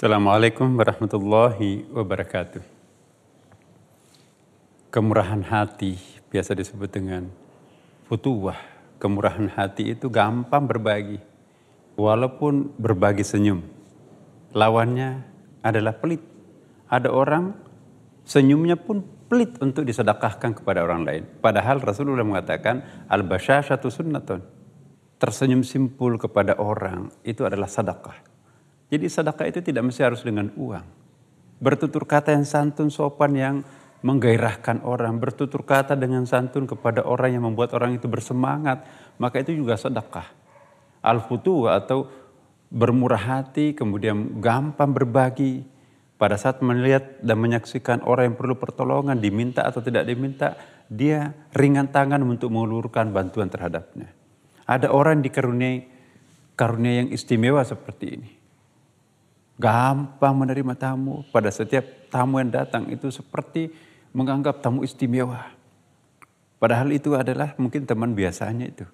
Assalamualaikum warahmatullahi wabarakatuh. Kemurahan hati biasa disebut dengan futuwah. Kemurahan hati itu gampang berbagi. Walaupun berbagi senyum. Lawannya adalah pelit. Ada orang senyumnya pun pelit untuk disedekahkan kepada orang lain. Padahal Rasulullah mengatakan al-basyashatu sunnatun. Tersenyum simpul kepada orang itu adalah sedekah. Jadi sedekah itu tidak mesti harus dengan uang. Bertutur kata yang santun sopan yang menggairahkan orang, bertutur kata dengan santun kepada orang yang membuat orang itu bersemangat, maka itu juga sedekah. Al-futu atau bermurah hati, kemudian gampang berbagi. Pada saat melihat dan menyaksikan orang yang perlu pertolongan, diminta atau tidak diminta, dia ringan tangan untuk mengulurkan bantuan terhadapnya. Ada orang dikaruniai karunia yang istimewa seperti ini gampang menerima tamu. Pada setiap tamu yang datang itu seperti menganggap tamu istimewa. Padahal itu adalah mungkin teman biasanya itu.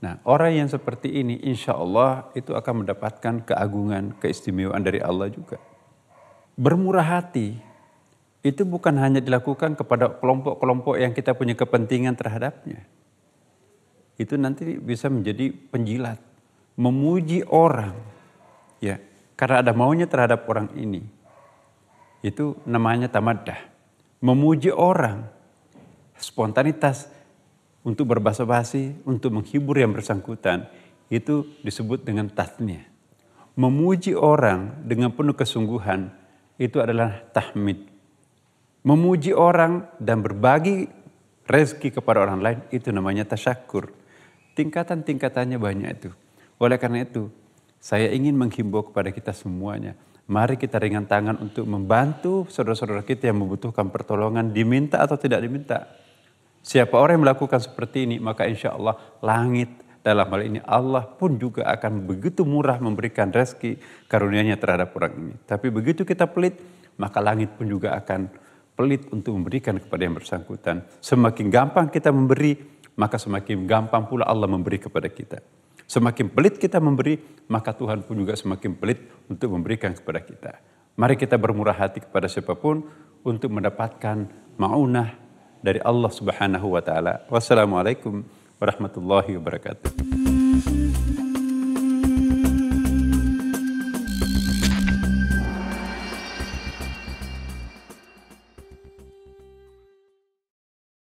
Nah orang yang seperti ini insya Allah itu akan mendapatkan keagungan, keistimewaan dari Allah juga. Bermurah hati itu bukan hanya dilakukan kepada kelompok-kelompok yang kita punya kepentingan terhadapnya. Itu nanti bisa menjadi penjilat. Memuji orang. Ya, karena ada maunya terhadap orang ini. Itu namanya tamadah. Memuji orang. Spontanitas untuk berbahasa basi, untuk menghibur yang bersangkutan. Itu disebut dengan tathnya. Memuji orang dengan penuh kesungguhan. Itu adalah tahmid. Memuji orang dan berbagi rezeki kepada orang lain. Itu namanya tasyakur. Tingkatan-tingkatannya banyak itu. Oleh karena itu, saya ingin menghimbau kepada kita semuanya. Mari kita ringan tangan untuk membantu saudara-saudara kita yang membutuhkan pertolongan, diminta atau tidak diminta. Siapa orang yang melakukan seperti ini, maka insya Allah langit dalam hal ini Allah pun juga akan begitu murah memberikan rezeki karunia-Nya terhadap orang ini. Tapi begitu kita pelit, maka langit pun juga akan pelit untuk memberikan kepada yang bersangkutan. Semakin gampang kita memberi, maka semakin gampang pula Allah memberi kepada kita. Semakin pelit kita memberi, maka Tuhan pun juga semakin pelit untuk memberikan kepada kita. Mari kita bermurah hati kepada siapa pun untuk mendapatkan maunah dari Allah Subhanahu wa taala. Wassalamualaikum warahmatullahi wabarakatuh.